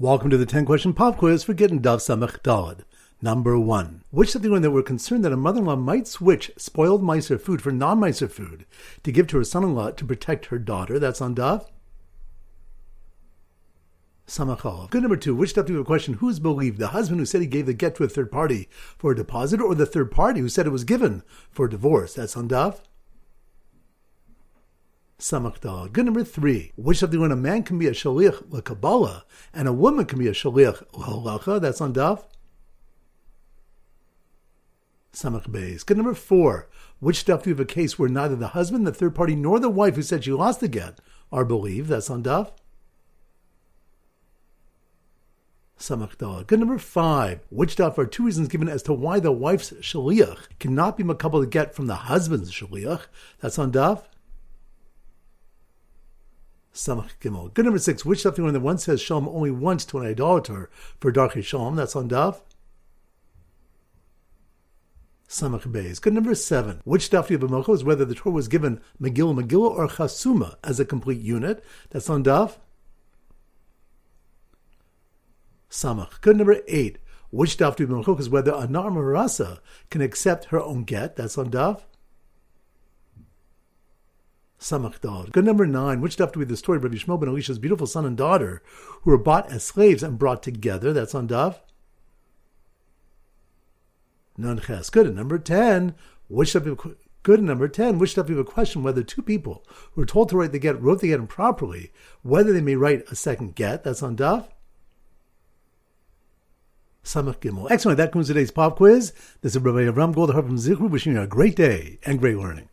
Welcome to the 10 question pop quiz for Gittin Daf Samach Daled. Number one. Which of the one that were concerned that a mother in law might switch spoiled ma'aser food for non ma'aser food to give to her son in law to protect her daughter? That's on Daf. Samachal. Good number two. Which Daf do you have question? Who is believed? The husband who said he gave the get to a third party for a deposit or the third party who said it was given for a divorce? That's on Daf. Samakdal. Good number three. Which the when a man can be a shaliach lekabbalah and a woman can be a shaliach holachah? That's on daf. Samach Beis. Good number four. Which stuff do you have a case where neither the husband, the third party, nor the wife who said she lost the get are believed? That's on daf. Samach Good number five. Which daf are two reasons given as to why the wife's shaliach cannot be makabel to get from the husband's shaliach? That's on daf. Samach Gimel. Good number six. Which stuff you learn that one says shalom only once to an idolater for darkei shalom? That's on Daf. Samach Beis. Good number seven. Which have a is whether the Torah was given Megillah Megillah or Chasuma as a complete unit. That's on Daf. Samach. Good number eight. Which daf do you have is whether a Naarah Me'orasah can accept her own get. That's on Daf. Samach Good number nine. Which stuff do we the story of Rabbi Yishmael ben Elisha's beautiful son and daughter who were bought as slaves and brought together? That's on Daf. Nun Ches. Good. And number ten. Which stuff Good. And number 10, which stuff you have a question whether two people who were told to write the get wrote the get improperly, whether they may write a second get. That's on Daf. Samach Gimel. Excellent. That concludes today's pop quiz. This is Rabbi Avram Goldhar from Zichru wishing you a great day and great learning.